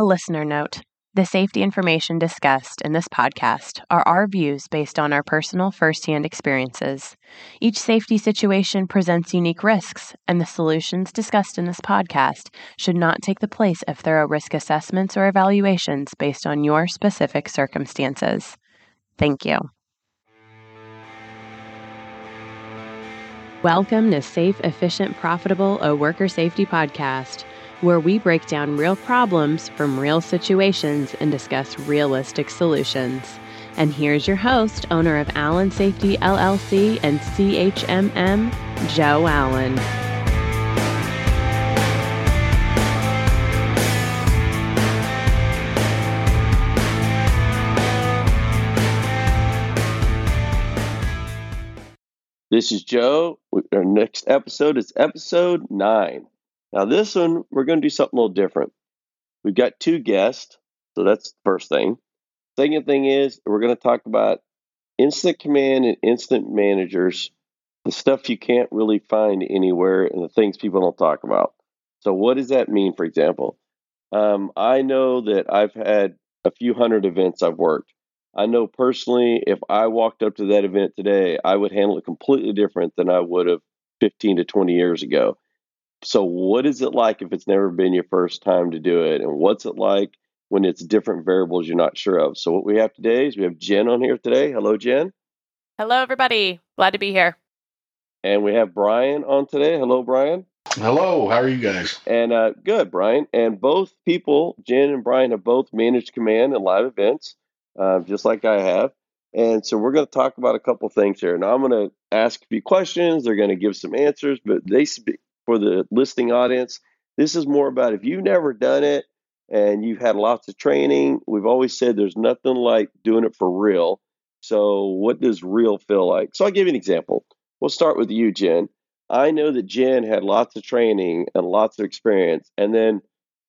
A listener note the safety information discussed in this podcast are our views based on our personal firsthand experiences. Each safety situation presents unique risks, and the solutions discussed in this podcast should not take the place of thorough risk assessments or evaluations based on your specific circumstances. Thank you. Welcome to Safe, Efficient, Profitable, a Worker Safety Podcast where we break down real problems from real situations and discuss realistic solutions. And here's your host, owner of Allen Safety LLC and CHMM, Joe Allen. This is Joe. Our next episode is episode nine. Now, this one, we're going to do something a little different. We've got two guests, so that's the first thing. Second thing is, we're going to talk about incident command and incident managers, the stuff you can't really find anywhere and the things people don't talk about. So, what does that mean, for example? Um, I know that I've had a few hundred events I've worked. I know personally, if I walked up to that event today, I would handle it completely different than I would have 15 to 20 years ago. So, what is it like if it's never been your first time to do it? And what's it like when it's different variables you're not sure of? So, what we have today is we have Jen on here today. Hello, Jen. Hello, everybody. Glad to be here. And we have Brian on today. Hello, Brian. Hello. How are you guys? And uh, good, Brian. And both people, Jen and Brian, have both managed command and live events, uh, just like I have. And so we're going to talk about a couple things here. Now I'm going to ask a few questions. They're going to give some answers, but they for the listening audience. This is more about if you've never done it and you've had lots of training, we've always said there's nothing like doing it for real. So, what does real feel like? So, I'll give you an example. We'll start with you, Jen. I know that Jen had lots of training and lots of experience. And then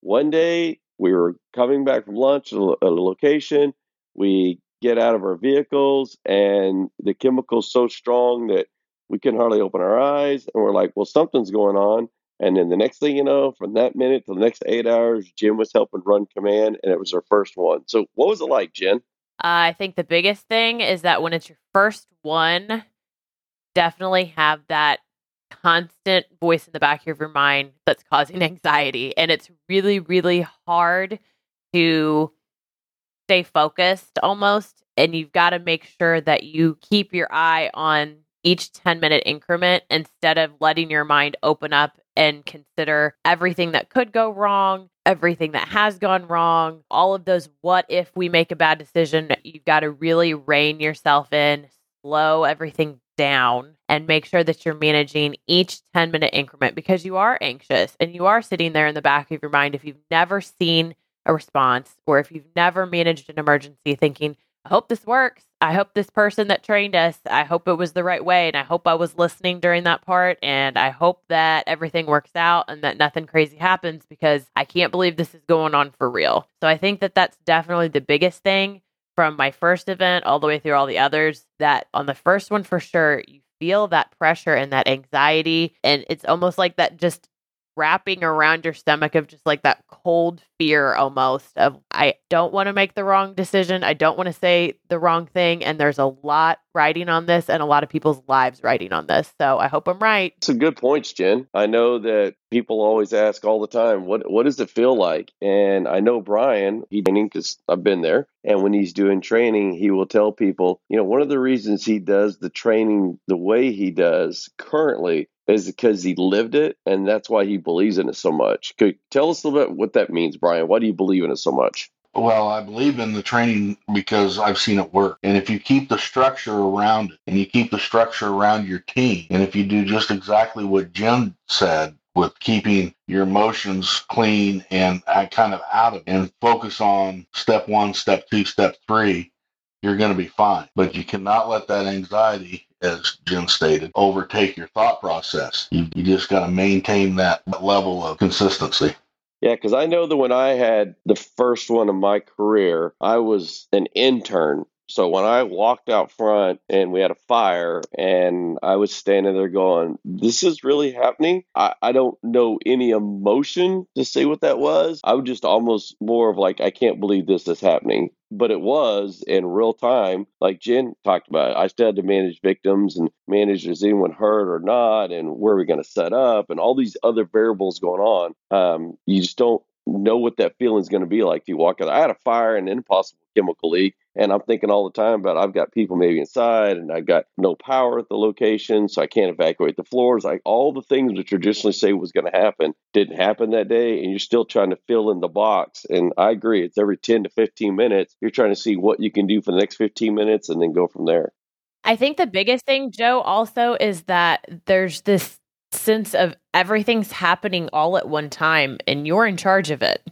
one day we were coming back from lunch at a location. We get out of our vehicles, and the chemical's so strong that we couldn't hardly open our eyes, and we're like, well, something's going on. And then the next thing you know, from that minute to the next eight hours, Jen was helping run command, and it was her first one. So, what was it like, Jen? I think the biggest thing is that when it's your first one, definitely have that constant voice in the back of your mind that's causing anxiety. And it's really, really hard to stay focused almost. And you've got to make sure that you keep your eye on each 10 minute increment instead of letting your mind open up and consider everything that could go wrong, everything that has gone wrong, all of those what if we make a bad decision. You've got to really rein yourself in, slow everything down, and make sure that you're managing each 10 minute increment because you are anxious and you are sitting there in the back of your mind. If you've never seen a response or if you've never managed an emergency, thinking, I hope this works. I hope this person that trained us, I hope it was the right way. And I hope I was listening during that part. And I hope that everything works out and that nothing crazy happens because I can't believe this is going on for real. So I think that that's definitely the biggest thing from my first event all the way through all the others. That on the first one, for sure, you feel that pressure and that anxiety. And it's almost like that just wrapping around your stomach of just like that cold fear almost of I don't want to make the wrong decision. I don't want to say the wrong thing. And there's a lot riding on this and a lot of people's lives riding on this. So I hope I'm right. Some good points, Jen. I know that people always ask all the time, what what does it feel like? And I know Brian, he training because I've been there. And when he's doing training, he will tell people, you know, one of the reasons he does the training the way he does currently is because he lived it and that's why he believes in it so much. Could tell us a little bit what that means, Brian? Why do you believe in it so much? Well, I believe in the training because I've seen it work. And if you keep the structure around it and you keep the structure around your team, and if you do just exactly what Jen said with keeping your emotions clean and uh, kind of out of it and focus on step one, step two, step three, you're going to be fine. But you cannot let that anxiety as Jen stated, overtake your thought process. You, you just got to maintain that level of consistency. Yeah, because I know that when I had the first one of my career, I was an intern. So when I walked out front and we had a fire and I was standing there going, this is really happening. I, I don't know any emotion to say what that was. I was just almost more of like, I can't believe this is happening but it was in real time, like Jen talked about. I still had to manage victims and manage is anyone hurt or not, and where are we going to set up, and all these other variables going on. Um, you just don't know what that feeling is going to be like. You walk out. I had a fire and an impossible chemical leak, and I'm thinking all the time about I've got people maybe inside, and I've got no power at the location, so I can't evacuate the floors. Like all the things we traditionally say was going to happen didn't happen that day, and you're still trying to fill in the box. And I agree, it's every 10 to 15 minutes. You're trying to see what you can do for the next 15 minutes, and then go from there. I think the biggest thing, Joe, also is that there's this sense of everything's happening all at one time, and you're in charge of it.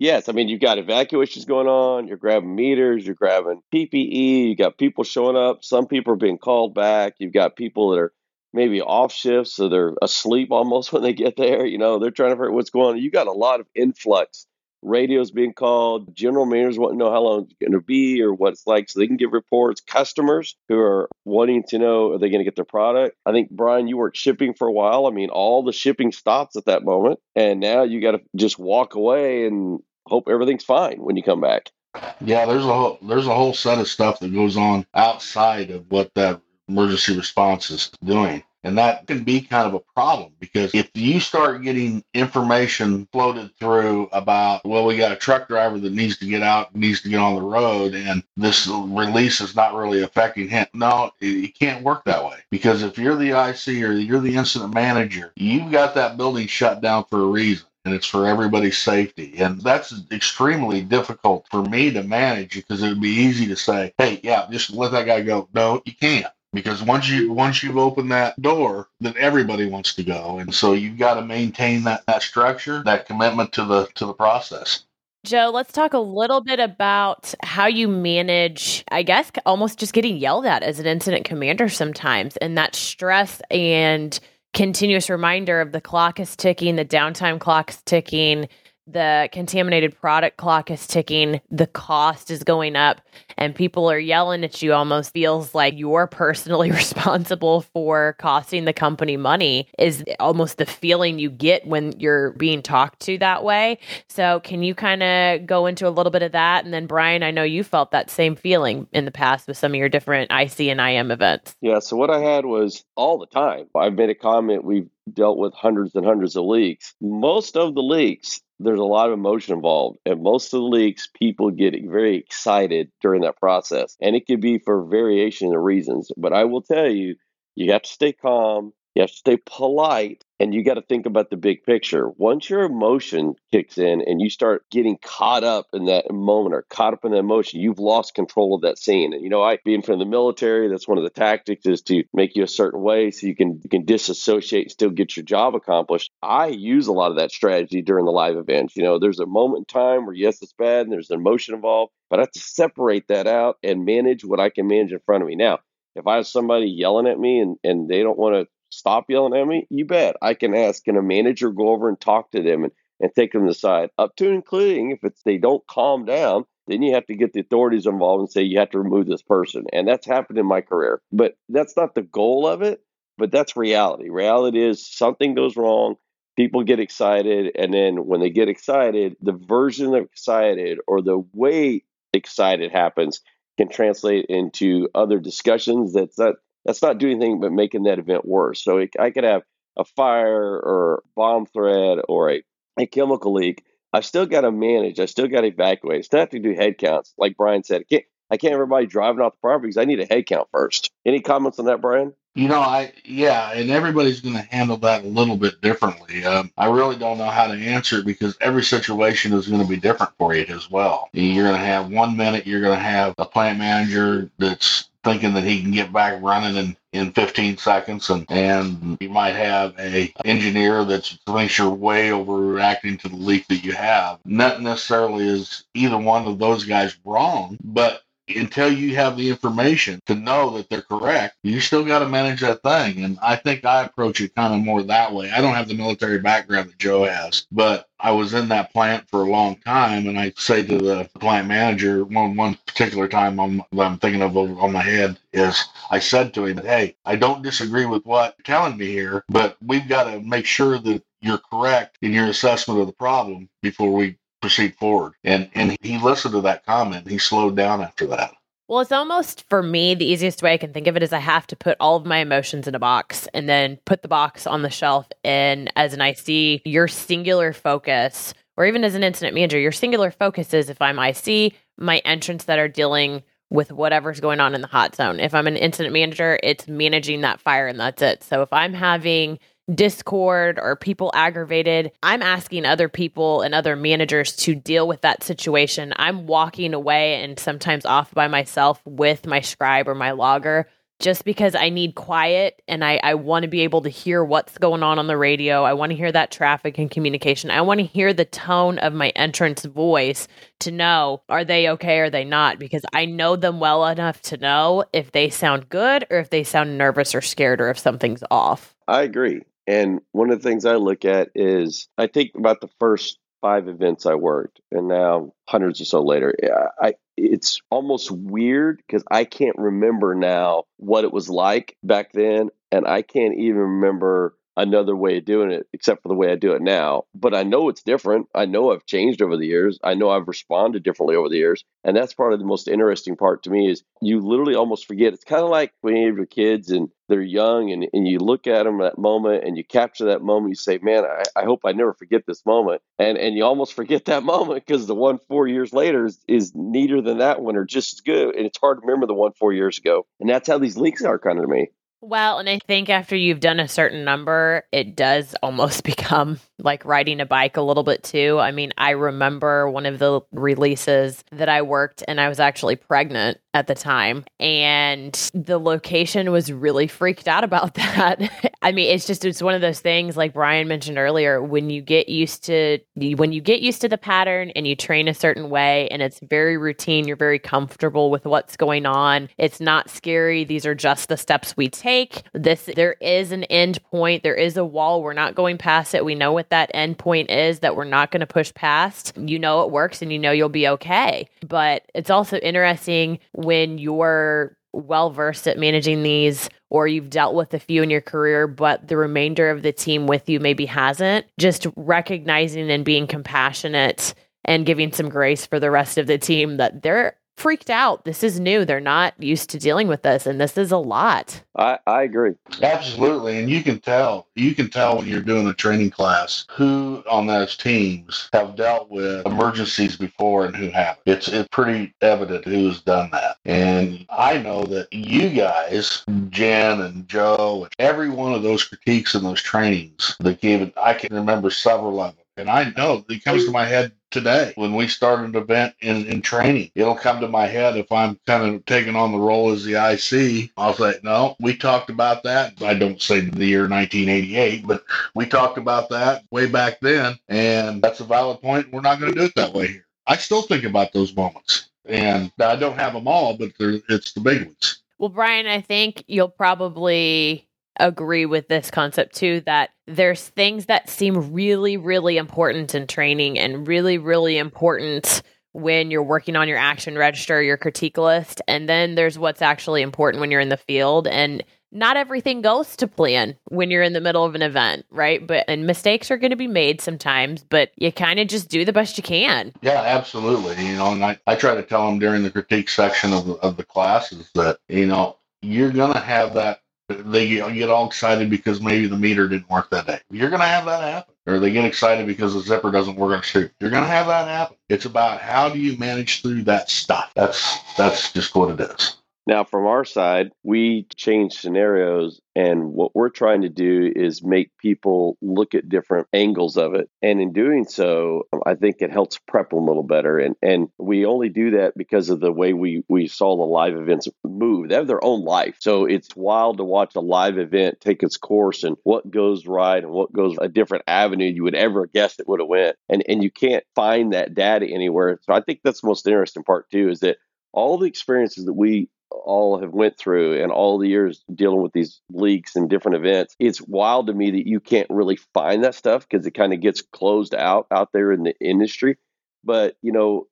Yes, I mean you've got evacuations going on. You're grabbing meters. You're grabbing PPE. You got people showing up. Some people are being called back. You've got people that are maybe off shifts, so they're asleep almost when they get there. You know, they're trying to figure out what's going on. You got a lot of influx radios being called, general managers want to know how long it's going to be or what it's like so they can give reports. Customers who are wanting to know are they going to get their product. I think, Brian, you worked shipping for a while. I mean, all the shipping stops at that moment. And now you got to just walk away and hope everything's fine when you come back. Yeah, there's a whole, there's a whole set of stuff that goes on outside of what that emergency response is doing. And that can be kind of a problem because if you start getting information floated through about, well, we got a truck driver that needs to get out, needs to get on the road, and this release is not really affecting him. No, it, can't work that way because if you're the IC or you're the incident manager, you've got that building shut down for a reason and it's for everybody's safety. And that's extremely difficult for me to manage because it would be easy to say, hey, yeah, just let that guy go. No, you can't because once you once you've opened that door then everybody wants to go and so you've got to maintain that, that structure that commitment to the to the process Joe, let's talk a little bit about how you manage, I guess, almost just getting yelled at as an incident commander sometimes, and that stress and continuous reminder of the clock is ticking, the downtime clock is ticking, the contaminated product clock is ticking, the cost is going up, and people are yelling at you almost feels like you're personally responsible for costing the company money, is almost the feeling you get when you're being talked to that way. So, can you kind of go into a little bit of that? And then, Brian, I know you felt that same feeling in the past with some of your different IC and IM events. Yeah. So, what I had was all the time. I've made a comment. We've dealt with hundreds and hundreds of leaks. Most of the leaks there's a lot of emotion involved. And most of the leaks, people get very excited during that process. And it could be for variation of reasons. But I will tell you, you have to stay calm. You have to stay polite and you got to think about the big picture. Once your emotion kicks in and you start getting caught up in that moment or caught up in that emotion, you've lost control of that scene. And you know, I being from the military, that's one of the tactics is to make you a certain way so you can you can disassociate and still get your job accomplished. I use a lot of that strategy during the live events. You know, there's a moment in time where yes, it's bad and there's an emotion involved, but I have to separate that out and manage what I can manage in front of me. Now, if I have somebody yelling at me and, and they don't want to stop yelling at me? You bet. I can ask, can a manager go over and talk to them and, and take them aside, up to including if it's they don't calm down, then you have to get the authorities involved and say you have to remove this person. And that's happened in my career. But that's not the goal of it, but that's reality. Reality is something goes wrong, people get excited, and then when they get excited, the version of excited or the way excited happens can translate into other discussions that's not that's not doing anything but making that event worse. So it, I could have a fire or bomb threat or a, a chemical leak. I still got to manage. I still got to evacuate. I still have to do head counts. Like Brian said, I can't, I can't have everybody driving off the property because I need a head count first. Any comments on that, Brian? You know, I yeah, and everybody's going to handle that a little bit differently. Um, I really don't know how to answer it because every situation is going to be different for you as well. You're going to have one minute you're going to have a plant manager that's thinking that he can get back running in, in 15 seconds and, and you might have a engineer that's thinks you're way overreacting to the leak that you have. Not necessarily is either one of those guys wrong, but until you have the information to know that they're correct, you still got to manage that thing. And I think I approach it kind of more that way. I don't have the military background that Joe has, but I was in that plant for a long time, and I say to the plant manager one one particular time I'm, I'm thinking of over on my head is I said to him, "Hey, I don't disagree with what you're telling me here, but we've got to make sure that you're correct in your assessment of the problem before we proceed forward." And and he listened to that comment. He slowed down after that. Well, it's almost for me the easiest way I can think of it is I have to put all of my emotions in a box and then put the box on the shelf. And as an IC, your singular focus, or even as an incident manager, your singular focus is if I'm IC, my entrants that are dealing with whatever's going on in the hot zone. If I'm an incident manager, it's managing that fire and that's it. So if I'm having discord or people aggravated, I'm asking other people and other managers to deal with that situation. I'm walking away and sometimes off by myself with my scribe or my logger just because I need quiet and I, I want to be able to hear what's going on on the radio. I want to hear that traffic and communication. I want to hear the tone of my entrants' voice to know are they okay or are they not because I know them well enough to know if they sound good or if they sound nervous or scared or if something's off. I agree. And one of the things I look at is I think about the first five events I worked, and now hundreds or so later, eh, I it's almost weird because I can't remember now what it was like back then, and I can't even remember another way of doing it except for the way I do it now. But I know it's different. I know I've changed over the years. I know I've responded differently over the years. And that's part of the most interesting part to me is you literally almost forget. It's kind of like when you have your kids and they're young and, and you look at them that moment and you capture that moment. You say, man, I, I hope I never forget this moment. And, and you almost forget that moment because the one four years later is, is neater than that one or just as good. And it's hard to remember the one four years ago. And that's how these links are kind of to me. Well, and I think after you've done a certain number, it does almost become like riding a bike a little bit too. I mean, I remember one of the releases that I worked and I was actually pregnant at the time and the location was really freaked out about that. I mean, it's just it's one of those things like Brian mentioned earlier when you get used to when you get used to the pattern and you train a certain way and it's very routine, you're very comfortable with what's going on. It's not scary. These are just the steps we take. This there is an end point. There is a wall. We're not going past it. We know what that end point is that we're not going to push past. You know it works and you know you'll be okay. But it's also interesting when you're well versed at managing these or you've dealt with a few in your career but the remainder of the team with you maybe hasn't just recognizing and being compassionate and giving some grace for the rest of the team that they're freaked out. This is new. They're not used to dealing with this, and this is a lot. I, I agree. Absolutely. And you can tell, you can tell when you're doing a training class who on those teams have dealt with emergencies before and who haven't. It's, it's pretty evident who's done that. And I know that you guys, Jen and Joe, every one of those critiques and those trainings that gave it, I can remember several of them. And I know it comes to my head today when we start an event in, in training. It'll come to my head if I'm kind of taking on the role as the IC. I'll say, no, we talked about that. I don't say the year 1988, but we talked about that way back then. And that's a valid point. We're not going to do it that way here. I still think about those moments. And I don't have them all, but it's the big ones. Well, Brian, I think you'll probably agree with this concept too that there's things that seem really, really important in training and really, really important when you're working on your action register, your critique list. And then there's what's actually important when you're in the field. And not everything goes to plan when you're in the middle of an event, right? But and mistakes are going to be made sometimes, but you kind of just do the best you can. Yeah, absolutely. You know, and I, I try to tell them during the critique section of, of the classes that, you know, you're going to have that they get all excited because maybe the meter didn't work that day. You're going to have that happen. Or they get excited because the zipper doesn't work on chute. You're going to have that happen. It's about how do you manage through that stuff. That's that's just what it is. Now, from our side, we change scenarios, and what we're trying to do is make people look at different angles of it. And in doing so, I think it helps prep them a little better. And and we only do that because of the way we we saw the live events move. They have their own life, so it's wild to watch a live event take its course and what goes right and what goes a different avenue you would ever guess it would have went. And and you can't find that data anywhere. So I think that's the most interesting part too, is that all the experiences that we all have went through and all the years dealing with these leaks and different events it's wild to me that you can't really find that stuff because it kind of gets closed out out there in the industry. But you know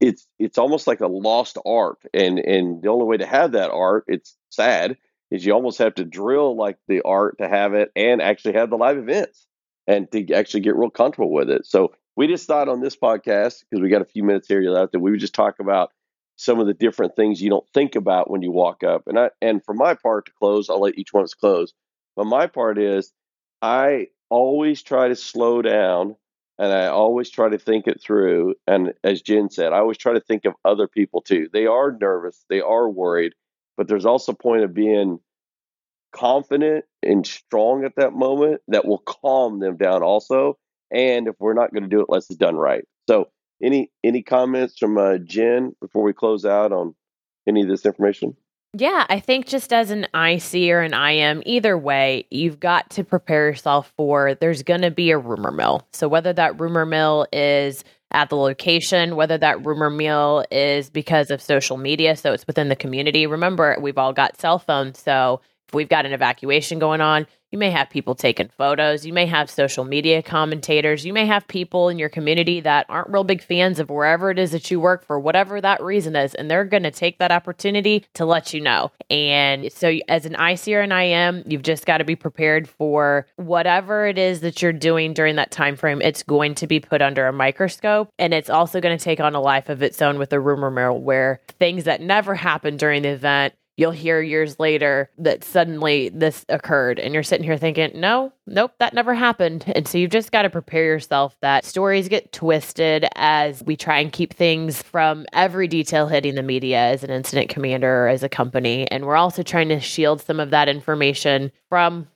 it's it's almost like a lost art and and the only way to have that art it's sad is you almost have to drill like the art to have it and actually have the live events and to actually get real comfortable with it. So we just thought on this podcast because we got a few minutes here left that we would just talk about some of the different things you don't think about when you walk up and i and for my part to close i'll let each one close but my part is i always try to slow down and I always try to think it through. And as Jen said, I always try to think of other people too. They are nervous, they are worried, but there's also a point of being confident and strong at that moment that will calm them down also. And if we're not going to do it, let's it's done right. So, any any comments from uh, Jen before we close out on any of this information? Yeah, I think just as an IC or an IM, either way, you've got to prepare yourself for there's going to be a rumor mill. So, whether that rumor mill is at the location, whether that rumor mill is because of social media, so it's within the community. Remember, we've all got cell phones. So, if we've got an evacuation going on, you may have people taking photos. You may have social media commentators. You may have people in your community that aren't real big fans of wherever it is that you work for whatever that reason is. And they're going to take that opportunity to let you know. And so, as an IC or an IM, you've just got to be prepared for whatever it is that you're doing during that time frame. It's going to be put under a microscope. And it's also going to take on a life of its own with a rumor mill where things that never happened during the event you'll hear years later that suddenly this occurred and you're sitting here thinking no nope that never happened. And so you've just got to prepare yourself that stories get twisted as we try and keep things from every detail hitting the media as an incident commander or as a company. And we're also trying to shield some of that information from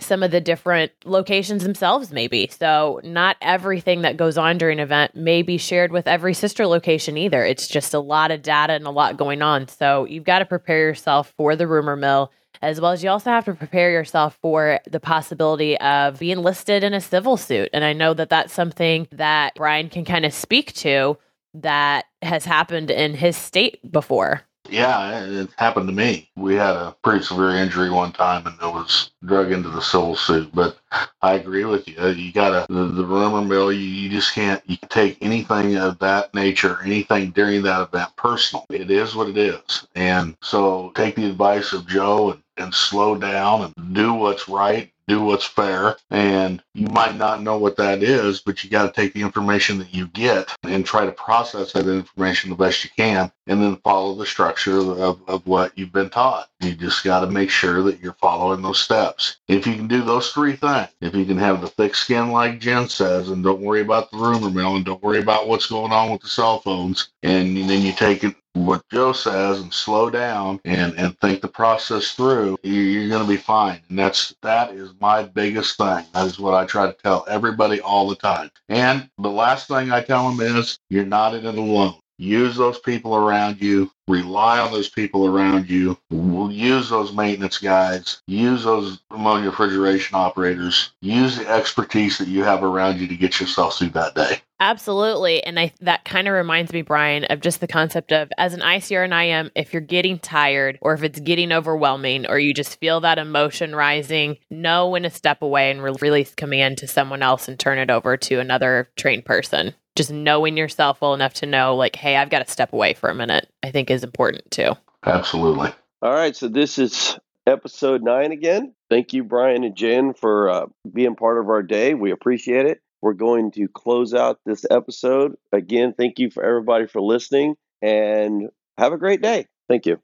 some of the different locations themselves maybe. So not everything that goes on during an event may be shared with every sister location either. It's just a lot of data and a lot going on. So you've got to prepare yourself for the rumor mill as well as you also have to prepare yourself for the possibility of being listed in a civil suit. And i know that that's something that brian can kind of speak to that has happened in his state before yeah, it happened to me. We had a pretty severe injury one time, and it was drug into the civil suit. But I agree with you. You got to the, the rumor mill. You, you just can't you take anything of that nature, anything during that event personal. It is what it is, and so take the advice of Joe and, and slow down and do what's right do what's fair. And you might not know what that is, but you got to take the information that you get and try to process that information the best you can and then follow the structure of, of what you've been taught. You just got to make sure that you're following those steps. If you can do those three things, if you can have the thick skin like Jen says, and don't worry about the rumor mill and don't worry about what's going on with the cell phones, and then you take it what Joe says and slow down and, and think the process through, you're going to be fine. And that's that is my biggest thing. That is what I try to tell everybody all the time. And the last thing I tell them is you're not in it alone. Use those people around you. Rely on those people around you. Use those maintenance guys. Use those ammonia refrigeration operators. Use the expertise that you have around you to get yourself through that day. Absolutely. And I that kind of reminds me, Brian, of just the concept of as an ICR and IM, if you're getting tired or if it's getting overwhelming or you just feel that emotion rising, know when to step away and re- release command to someone else and turn it over to another trained person. Just knowing yourself well enough to know, like, hey, I've got to step away for a minute, I think is important too. Absolutely. All right. So this is episode nine again. Thank you, Brian and Jen, for uh, being part of our day. We appreciate it. We're going to close out this episode. Again, thank you for everybody for listening and have a great day. Thank you.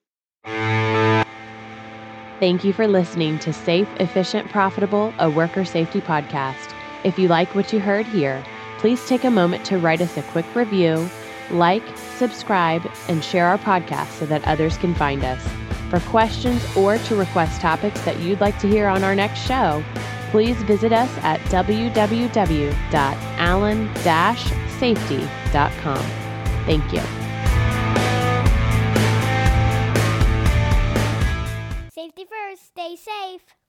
Thank you for listening to Safe, Efficient, Profitable, a worker safety podcast. If you like what you heard here, please take a moment to write us a quick review, like, subscribe, and share our podcast so that others can find us. For questions or to request topics that you'd like to hear on our next show, please visit us at www.allen-safety.com. Thank you. Safety first, stay safe.